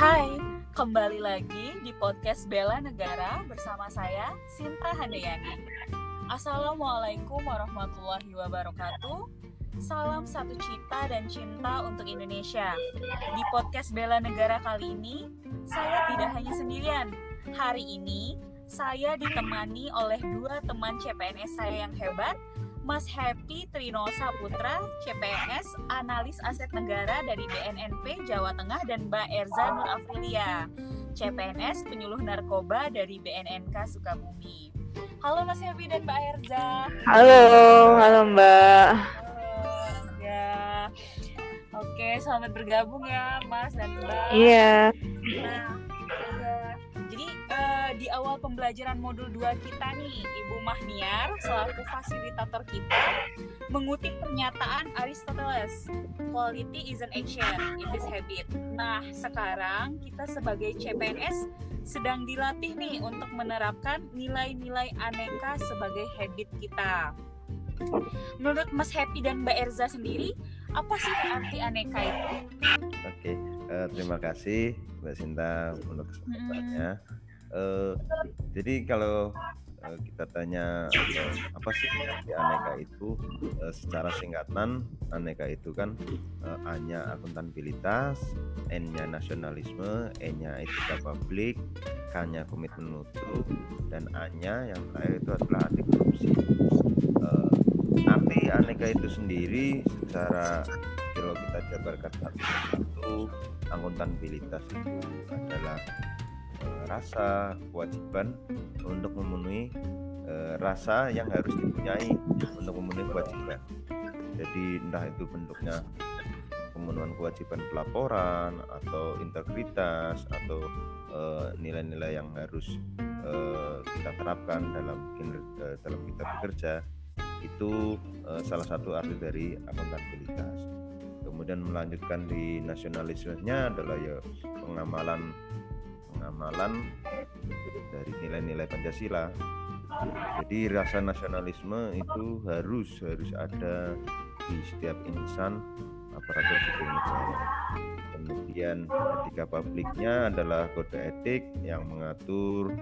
Hai, kembali lagi di podcast Bela Negara bersama saya Sinta Handayani. Assalamualaikum warahmatullahi wabarakatuh. Salam satu cita dan cinta untuk Indonesia. Di podcast Bela Negara kali ini, saya tidak hanya sendirian. Hari ini, saya ditemani oleh dua teman CPNS saya yang hebat, Mas Happy Trinosa Putra, CPNS, analis aset negara dari BNNP Jawa Tengah dan Mbak Erza Nur Afrilia, CPNS penyuluh narkoba dari BNNK Sukabumi. Halo Mas Happy dan Mbak Erza. Halo, halo Mbak. Halo, ya. Oke, selamat bergabung ya Mas dan Mbak. Iya. Nah, di awal pembelajaran modul 2 kita nih, Ibu Mahniar selaku fasilitator kita mengutip pernyataan Aristoteles, quality is an action, it is habit. Nah, sekarang kita sebagai CPNS sedang dilatih nih untuk menerapkan nilai-nilai aneka sebagai habit kita. Menurut Mas Happy dan Mbak Erza sendiri, apa sih arti aneka itu? Oke, uh, terima kasih Mbak Sinta untuk kesempatannya. Hmm. Uh, jadi kalau uh, kita tanya uh, apa sih arti aneka itu, uh, secara singkatan aneka itu kan uh, A-nya akuntabilitas, N-nya nasionalisme, E-nya etika publik, K-nya komitmen mutu, dan A-nya yang terakhir itu adalah anti korupsi. Uh, aneka itu sendiri secara kalau kita jabarkan satu-satu akuntabilitas itu adalah rasa kewajiban untuk memenuhi e, rasa yang harus dipunyai untuk memenuhi kewajiban jadi entah itu bentuknya pemenuhan kewajiban pelaporan atau integritas atau nilai-nilai yang harus kita terapkan dalam dalam kita bekerja itu uh, salah satu arti dari akuntabilitas. Kemudian melanjutkan di nasionalismenya adalah ya pengamalan pengamalan dari nilai-nilai Pancasila. Jadi rasa nasionalisme itu harus harus ada di setiap insan aparatur sipil negara. Kemudian etika publiknya adalah kode etik yang mengatur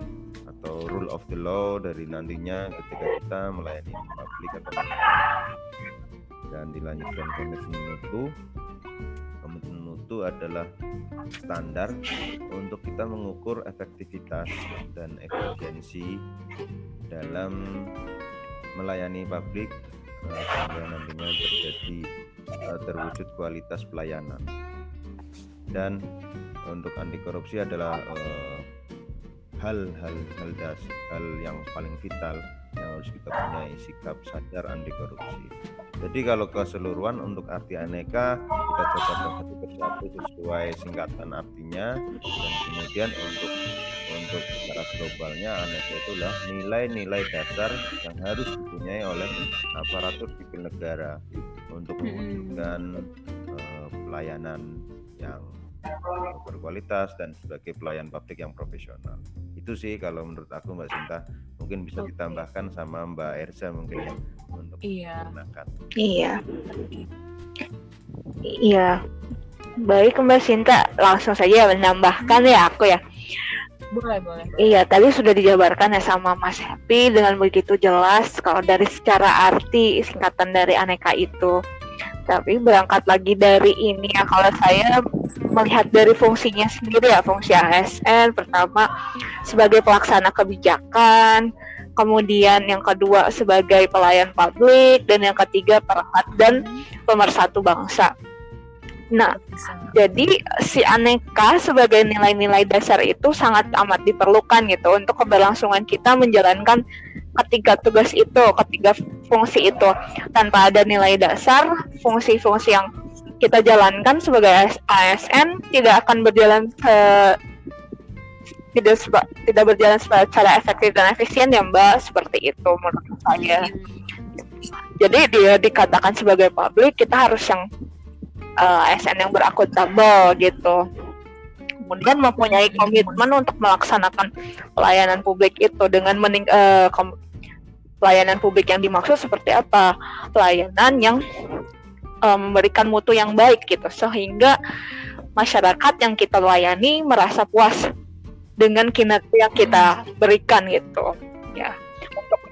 atau rule of the law dari nantinya ketika kita melayani publik atau dan dilanjutkan komitmen mutu mutu adalah standar untuk kita mengukur efektivitas dan efisiensi dalam melayani publik eh, sehingga nantinya terjadi uh, terwujud kualitas pelayanan. Dan untuk anti korupsi adalah hal-hal uh, hal das hal yang paling vital yang harus kita punya sikap sadar anti korupsi. Jadi kalau keseluruhan untuk arti aneka kita coba satu persatu sesuai singkatan artinya dan kemudian untuk untuk secara globalnya aneka itulah nilai-nilai dasar yang harus dipunyai oleh aparatur sipil negara untuk mewujudkan uh, pelayanan yang berkualitas dan sebagai pelayan publik yang profesional. Itu sih kalau menurut aku Mbak Sinta mungkin bisa okay. ditambahkan sama Mbak Erza mungkin ya untuk iya. menggunakan. Iya. Iya. Baik Mbak Sinta, langsung saja menambahkan ya aku ya. Boleh, boleh. Iya, tadi sudah dijabarkan ya sama Mas Happy dengan begitu jelas kalau dari secara arti singkatan dari aneka itu. Tapi berangkat lagi dari ini ya kalau saya melihat dari fungsinya sendiri ya, fungsi ASN pertama sebagai pelaksana kebijakan, kemudian yang kedua sebagai pelayan publik dan yang ketiga perangkat dan pemersatu bangsa. Nah, jadi si aneka sebagai nilai-nilai dasar itu sangat amat diperlukan gitu untuk keberlangsungan kita menjalankan ketiga tugas itu, ketiga fungsi itu. Tanpa ada nilai dasar, fungsi-fungsi yang kita jalankan sebagai ASN tidak akan berjalan se tidak tidak berjalan secara efektif dan efisien ya Mbak seperti itu menurut saya. Jadi dia dikatakan sebagai publik kita harus yang uh, eh, ASN yang berakuntabel gitu. Kemudian mempunyai komitmen untuk melaksanakan pelayanan publik itu dengan mening uh, pelayanan publik yang dimaksud seperti apa? Pelayanan yang um, memberikan mutu yang baik gitu sehingga masyarakat yang kita layani merasa puas dengan kinerja yang kita berikan gitu. Ya. Untuk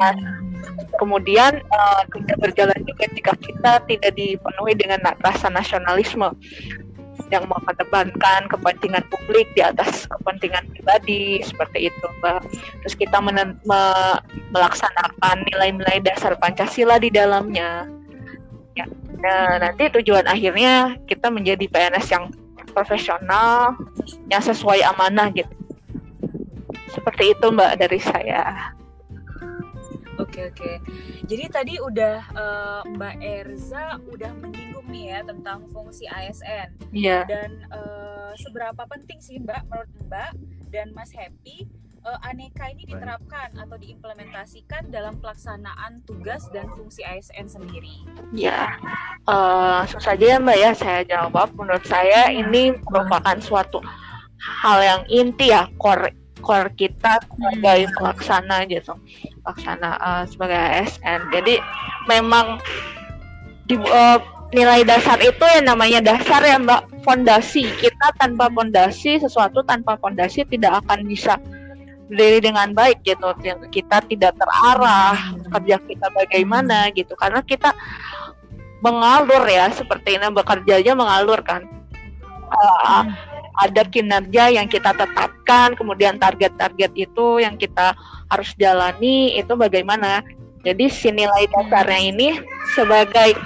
kemudian uh, tidak berjalan juga jika kita tidak dipenuhi dengan rasa nasionalisme yang mengedepankan kepentingan publik di atas kepentingan pribadi seperti itu mbak. Terus kita me melaksanakan nilai-nilai dasar pancasila di dalamnya. ya nah nanti tujuan akhirnya kita menjadi PNS yang profesional yang sesuai amanah gitu seperti itu mbak dari saya Oke oke. Jadi tadi udah uh, Mbak Erza udah menyinggung nih ya tentang fungsi ASN. Iya. Yeah. Dan uh, seberapa penting sih Mbak menurut Mbak dan Mas Happy uh, aneka ini diterapkan atau diimplementasikan dalam pelaksanaan tugas dan fungsi ASN sendiri? Ya, uh, susah aja ya Mbak ya saya jawab. Menurut saya ini merupakan suatu hal yang inti ya core core kita sebagai hmm. pelaksana gitu pelaksana uh, sebagai ASN jadi memang di uh, nilai dasar itu yang namanya dasar ya mbak fondasi kita tanpa fondasi sesuatu tanpa fondasi tidak akan bisa berdiri dengan baik gitu kita tidak terarah kerja kita bagaimana gitu. Karena kita mengalur ya seperti ini bekerjanya mengalur kan. Uh, ada kinerja yang kita tetapkan, kemudian target-target itu yang kita harus jalani itu bagaimana. Jadi si nilai dasarnya ini sebagai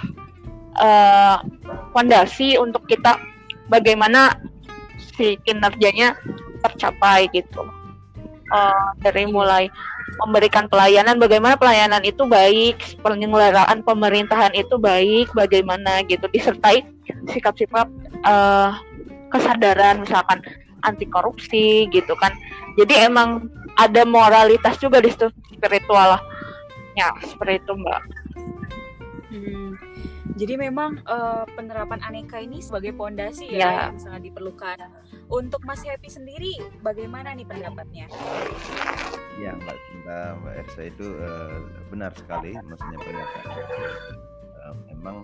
uh, fondasi untuk kita bagaimana si kinerjanya tercapai gitu. Uh, dari mulai memberikan pelayanan, bagaimana pelayanan itu baik, penyelenggaraan pemerintahan itu baik, bagaimana gitu disertai sikap-sikap uh, kesadaran misalkan anti korupsi gitu kan. Jadi emang ada moralitas juga di situ spiritual lah. Ya seperti itu mbak. Hmm. jadi memang uh, penerapan aneka ini sebagai pondasi ya, ya. yang sangat diperlukan untuk Mas Happy sendiri bagaimana nih pendapatnya? Ya mbak mbak mbak Ersa itu uh, benar sekali maksudnya pendapatnya uh, memang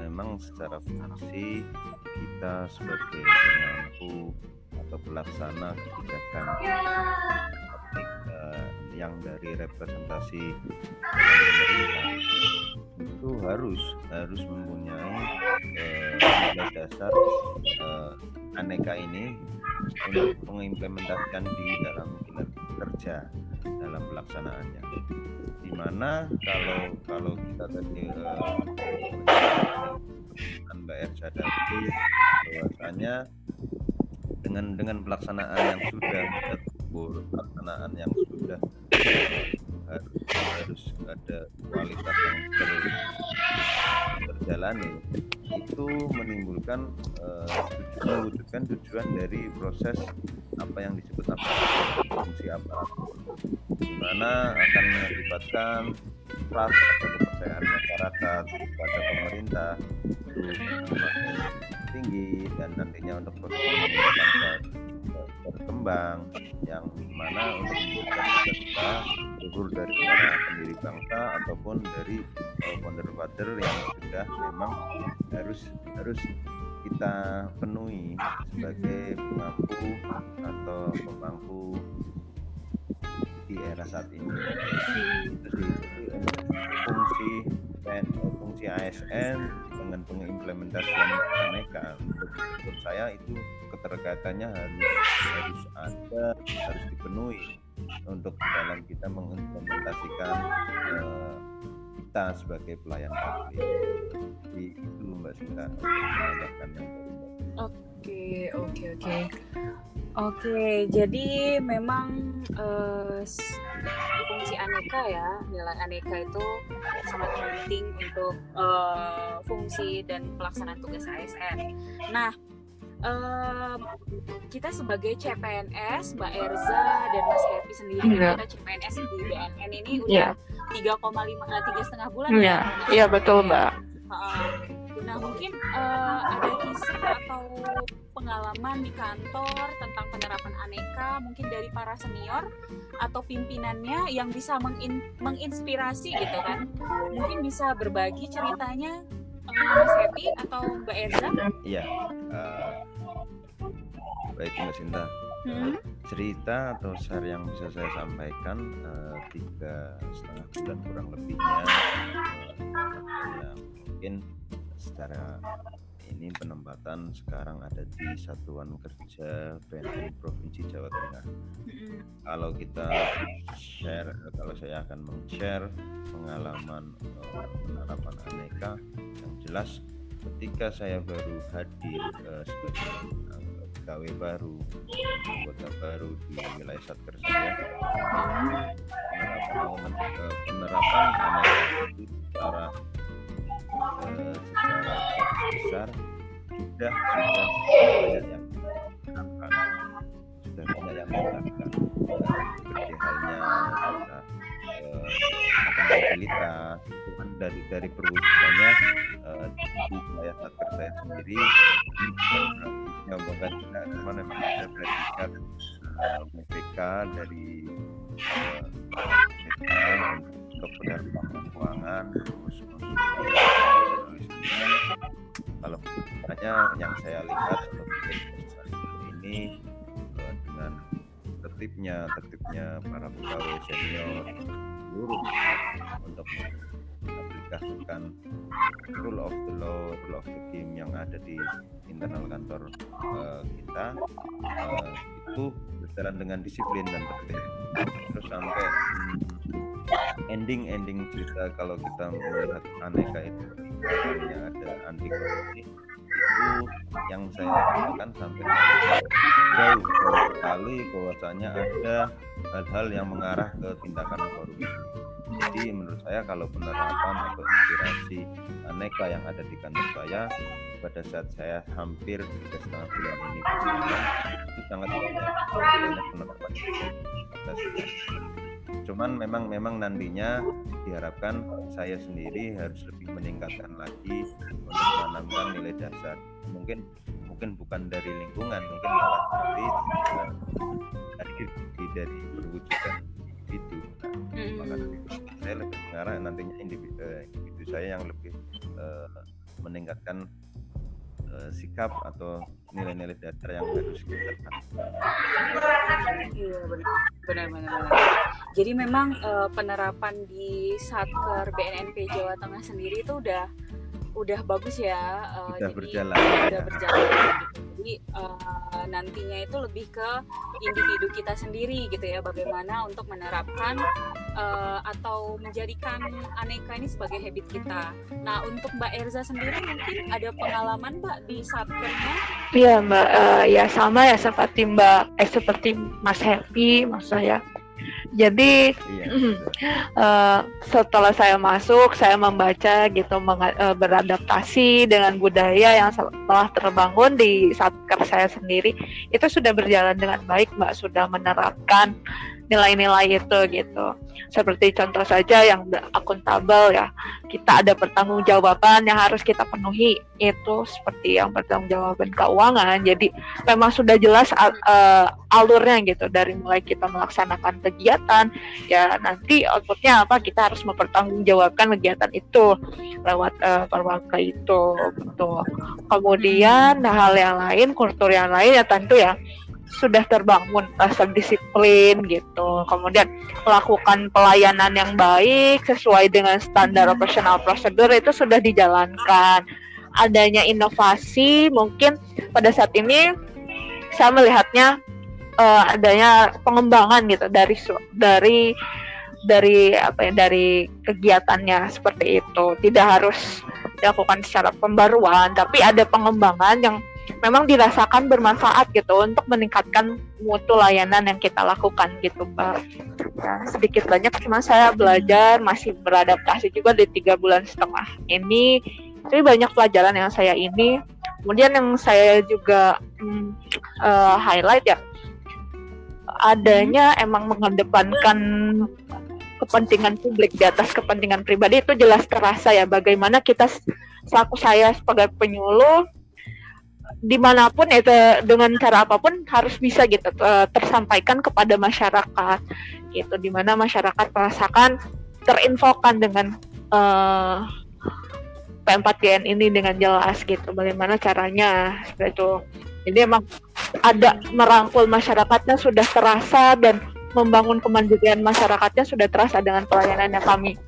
memang secara fungsi kita sebagai pemangku atau pelaksana kebijakan uh, yang dari representasi pemerintah itu harus harus mempunyai uh, dasar uh, aneka ini untuk mengimplementasikan di dalam kerja dalam pelaksanaannya. Di mana kalau kalau kita tadi uh, Mbak Ersa tadi bahwasanya dengan dengan pelaksanaan yang sudah terukur, pelaksanaan yang sudah harus, harus ada kualitas yang terus terjalani itu menimbulkan uh, mewujudkan tujuan dari proses apa yang disebut apa fungsi apa di mana akan mengakibatkan trust atau kepercayaan masyarakat kepada pemerintah itu tinggi dan nantinya untuk bangsa berkembang yang mana untuk kita luhur dari pendiri bangsa ataupun dari uh, founder-founder yang sudah memang harus harus kita penuhi sebagai pemangku atau pemangku di era saat ini. Jadi fungsi fungsi ASN dengan pengimplementasian aneka untuk, untuk saya itu keterkaitannya harus harus ada harus dipenuhi untuk dalam kita mengimplementasikan uh, kita sebagai pelayan publik. Jadi itu Mbak Sinta menambahkan yang Oke, oke, oke. Oke, jadi memang uh, fungsi aneka ya, nilai aneka itu sangat penting untuk uh, fungsi dan pelaksanaan tugas ASN. Nah, um, kita sebagai CPNS, Mbak Erza dan Mas Happy sendiri, yeah. kita CPNS di BNN ini udah tiga koma lima eh, tiga setengah bulan yeah. ya. Iya, yeah, betul Mbak. Nah mungkin uh, ada kisah atau pengalaman di kantor tentang penerapan aneka, mungkin dari para senior atau pimpinannya yang bisa mengin menginspirasi gitu kan? Mungkin bisa berbagi ceritanya Mas Happy atau Mbak Erza? Iya. Uh, baik Mbak Sinta. Hmm? Cerita atau share yang bisa saya sampaikan uh, tiga setengah bulan kurang lebihnya uh, mungkin secara ini penempatan sekarang ada di Satuan Kerja BNN Provinsi Jawa Tengah. Kalau kita share, kalau saya akan meng-share pengalaman uh, penerapan aneka yang jelas ketika saya baru hadir uh, sebagai pegawai baru, anggota baru di wilayah Satker saya, penerapan, penerapan aneka itu secara uh, secara besar. Sudah sudah banyak yang menerapkan sudah banyak yang menerapkan seperti halnya kita akuntabilitas itu kan dari dari perwujudannya uh, di wilayah satker saya sendiri? Ya bukan tidak cuma memang ada predikat uh, BPK dari uh, untuk keuangan terus kalau hanya yang saya lihat untuk ini tertibnya tertibnya para pegawai senior seluruh untuk mengaplikasikan rule of the law, rule of the game yang ada di internal kantor uh, kita uh, itu berjalan dengan disiplin dan tertib. Terus sampai ending ending cerita kalau kita melihat aneka itu hanya ada anti korupsi itu yang saya rasakan sampai jauh sekali bahwasanya ada hal-hal yang mengarah ke tindakan korupsi. Jadi menurut saya kalau penerapan atau inspirasi aneka yang ada di kantor saya pada saat saya hampir tiga setengah bulan ini itu sangat banyak penerapan cuman memang memang nantinya diharapkan saya sendiri harus lebih meningkatkan lagi untuk menanamkan nilai dasar. Mungkin mungkin bukan dari lingkungan mungkin malah dari dari dari perwujudan itu. Nah, maka saya lebih mengarah nantinya individu, eh, individu saya yang lebih uh, meningkatkan uh, sikap atau nilai-nilai dasar yang harus kita Iya benar. Benar Jadi memang uh, penerapan di Satker BNNP Jawa Tengah sendiri itu udah udah bagus ya. Uh, udah jadi, berjalan. Udah ya. berjalan. Gitu. Jadi uh, nantinya itu lebih ke individu kita sendiri gitu ya, bagaimana untuk menerapkan uh, atau menjadikan aneka ini sebagai habit kita. Nah untuk Mbak Erza sendiri mungkin ada pengalaman Mbak di satkernya? Iya Mbak, uh, ya sama ya seperti Mbak, eh seperti Mas Happy, mas saya jadi iya, uh, setelah saya masuk, saya membaca gitu, uh, beradaptasi dengan budaya yang telah terbangun di satker saya sendiri, itu sudah berjalan dengan baik, Mbak. Sudah menerapkan nilai-nilai itu gitu. Seperti contoh saja yang akuntabel ya, kita ada pertanggungjawaban yang harus kita penuhi itu seperti yang pertanggungjawaban keuangan. Jadi memang sudah jelas uh, alurnya gitu dari mulai kita melaksanakan kegiatan ya nanti outputnya apa kita harus mempertanggungjawabkan kegiatan itu lewat uh, perwakilan itu gitu. Kemudian hal yang lain, kultur yang lain ya tentu ya sudah terbangun rasa disiplin gitu. Kemudian melakukan pelayanan yang baik sesuai dengan standar operasional prosedur itu sudah dijalankan. Adanya inovasi mungkin pada saat ini saya melihatnya uh, adanya pengembangan gitu dari dari dari apa ya dari kegiatannya seperti itu. Tidak harus dilakukan secara pembaruan, tapi ada pengembangan yang memang dirasakan bermanfaat gitu untuk meningkatkan mutu layanan yang kita lakukan gitu Mbak. Ya, sedikit banyak cuma saya belajar masih beradaptasi juga di tiga bulan setengah ini. Tapi banyak pelajaran yang saya ini. Kemudian yang saya juga hmm, uh, highlight ya adanya emang mengedepankan kepentingan publik di atas kepentingan pribadi itu jelas terasa ya bagaimana kita selaku saya sebagai penyuluh di mana pun itu dengan cara apa pun harus bisa gitu tersampaikan kepada masyarakat gitu di mana masyarakat merasakan terinfokan dengan uh, P4GN ini dengan jelas gitu bagaimana caranya itu jadi emang ada merangkul masyarakatnya sudah terasa dan membangun kemandirian masyarakatnya sudah terasa dengan pelayanan yang kami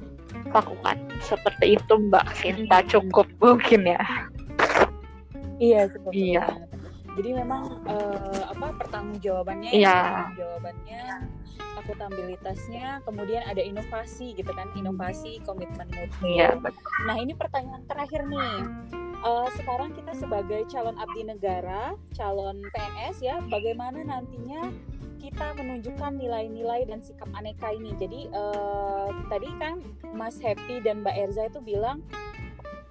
lakukan. Seperti itu Mbak Sinta cukup mungkin ya. Iya, cukup. Iya. Jadi memang uh, apa pertanggungjawabannya Iya. jawabannya akuntabilitasnya kemudian ada inovasi gitu kan inovasi komitmen mutu Iya, nah ini pertanyaan terakhir nih uh, sekarang kita sebagai calon abdi negara calon PNS ya bagaimana nantinya kita menunjukkan nilai-nilai dan sikap aneka ini jadi uh, tadi kan Mas Happy dan Mbak Erza itu bilang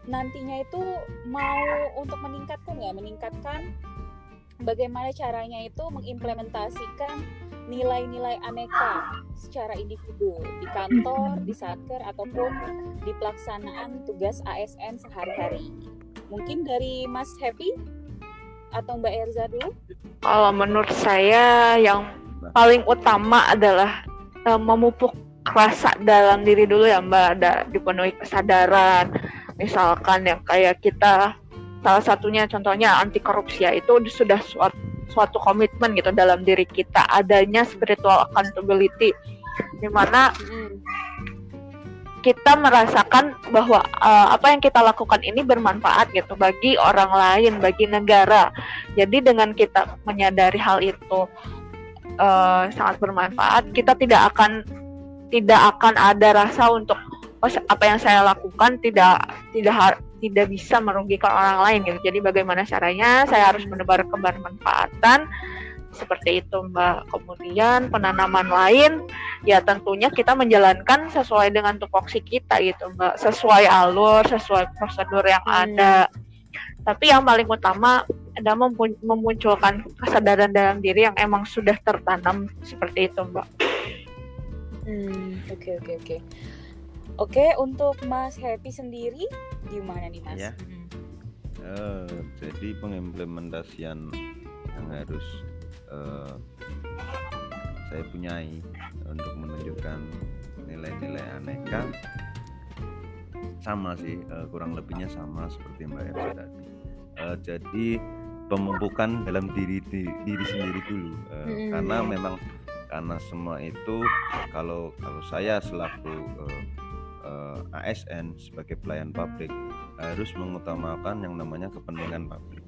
nantinya itu mau untuk meningkatkan ya meningkatkan bagaimana caranya itu mengimplementasikan nilai-nilai aneka secara individu di kantor, di satker ataupun di pelaksanaan tugas ASN sehari-hari. Mungkin dari Mas Happy atau Mbak Erza dulu? Kalau menurut saya yang paling utama adalah uh, memupuk rasa dalam diri dulu ya Mbak, ada dipenuhi kesadaran. Misalkan yang kayak kita salah satunya contohnya anti korupsi ya itu sudah suatu, suatu komitmen gitu dalam diri kita adanya spiritual accountability di mana kita merasakan bahwa uh, apa yang kita lakukan ini bermanfaat gitu bagi orang lain, bagi negara. Jadi dengan kita menyadari hal itu uh, sangat bermanfaat, kita tidak akan tidak akan ada rasa untuk oh, apa yang saya lakukan tidak tidak tidak bisa merugikan orang lain gitu. Jadi bagaimana caranya saya harus menebar kebermanfaatan seperti itu Mbak. Kemudian penanaman lain ya tentunya kita menjalankan sesuai dengan tupoksi kita gitu Mbak, sesuai alur, sesuai prosedur yang hmm. ada. Tapi yang paling utama adalah memunculkan kesadaran dalam diri yang emang sudah tertanam seperti itu Mbak. Hmm, oke oke oke. Oke, untuk Mas Happy sendiri gimana nih Mas? Ya. Hmm. Uh, jadi pengimplementasian yang harus uh, saya punyai untuk menunjukkan nilai-nilai aneka sama sih uh, kurang lebihnya sama seperti Mbak Elsa tadi. Uh, jadi pemupukan dalam diri diri, diri sendiri dulu uh, hmm. karena memang karena semua itu kalau kalau saya selaku uh, ASN sebagai pelayan publik harus mengutamakan yang namanya kepentingan publik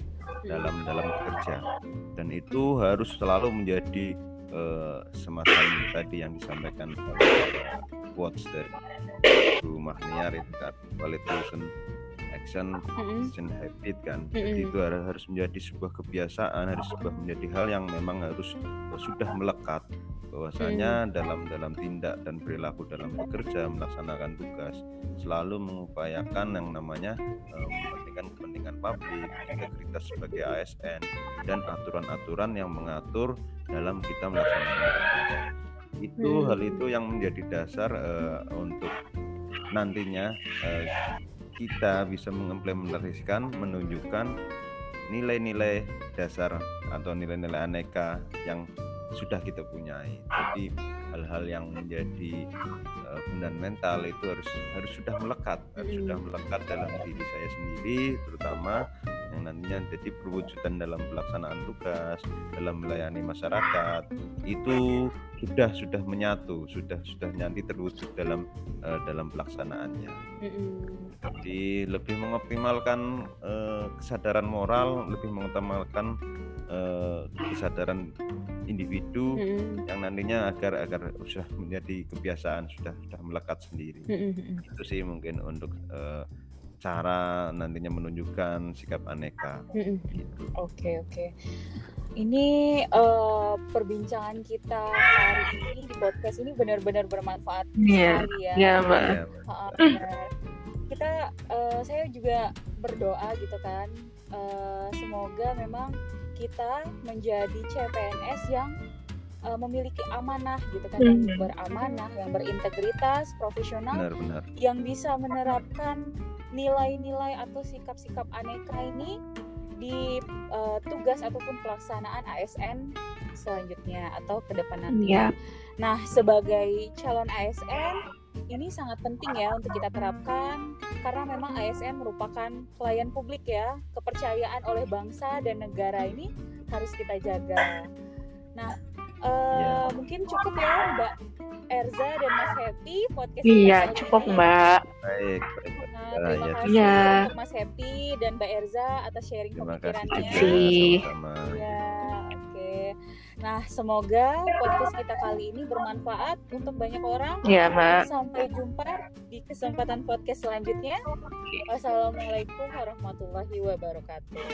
dalam dalam bekerja. Dan itu harus selalu menjadi uh, semacam tadi yang disampaikan uh, quotes dari Bu Mahniar itu kan action action habit kan jadi itu harus menjadi sebuah kebiasaan harus sebuah menjadi hal yang memang harus sudah melekat bahwasanya hmm. dalam dalam tindak dan perilaku dalam bekerja melaksanakan tugas selalu mengupayakan yang namanya um, kepentingan kepentingan publik integritas sebagai ASN dan aturan-aturan yang mengatur dalam kita melaksanakan tugas itu hmm. hal itu yang menjadi dasar uh, untuk nantinya uh, kita bisa mengimplementasikan menunjukkan nilai-nilai dasar atau nilai-nilai aneka yang sudah kita punyai. Jadi hal-hal yang menjadi uh, fundamental itu harus harus sudah melekat, harus sudah melekat dalam diri saya sendiri, terutama yang nantinya jadi perwujudan dalam pelaksanaan tugas, dalam melayani masyarakat itu sudah sudah menyatu, sudah sudah nanti terwujud dalam uh, dalam pelaksanaannya. Jadi lebih mengoptimalkan uh, kesadaran moral, lebih mengutamakan uh, kesadaran individu mm-hmm. yang nantinya agar agar sudah menjadi kebiasaan, sudah sudah melekat sendiri. Mm-hmm. Itu sih mungkin untuk uh, cara nantinya menunjukkan sikap aneka. Oke mm-hmm. gitu. oke. Okay, okay. Ini uh, perbincangan kita hari ini di podcast ini benar-benar bermanfaat yeah. sekali ya. Iya, yeah, Mbak. Uh, kita uh, saya juga berdoa gitu kan. Uh, semoga memang kita menjadi CPNS yang uh, memiliki amanah gitu kan, yang mm-hmm. beramanah, yang berintegritas, profesional, benar, benar. yang bisa menerapkan nilai-nilai atau sikap-sikap aneka ini di uh, tugas ataupun pelaksanaan ASN selanjutnya atau ke depan nanti. Yeah. Nah, sebagai calon ASN ini sangat penting ya untuk kita terapkan karena memang ASN merupakan pelayan publik ya. Kepercayaan oleh bangsa dan negara ini harus kita jaga. Nah, uh, ya. mungkin cukup ya Mbak Erza dan Mas Happy podcast Iya, cukup ini. Mbak. Baik, baik. Nah, terima ya. kasih ya. untuk Mas Happy dan Mbak Erza atas sharing terima pemikirannya. Terima kasih. Ya, oke. Okay. Nah, semoga podcast kita kali ini bermanfaat untuk banyak orang. Iya, Mbak. Sampai jumpa di kesempatan podcast selanjutnya. Wassalamualaikum warahmatullahi wabarakatuh.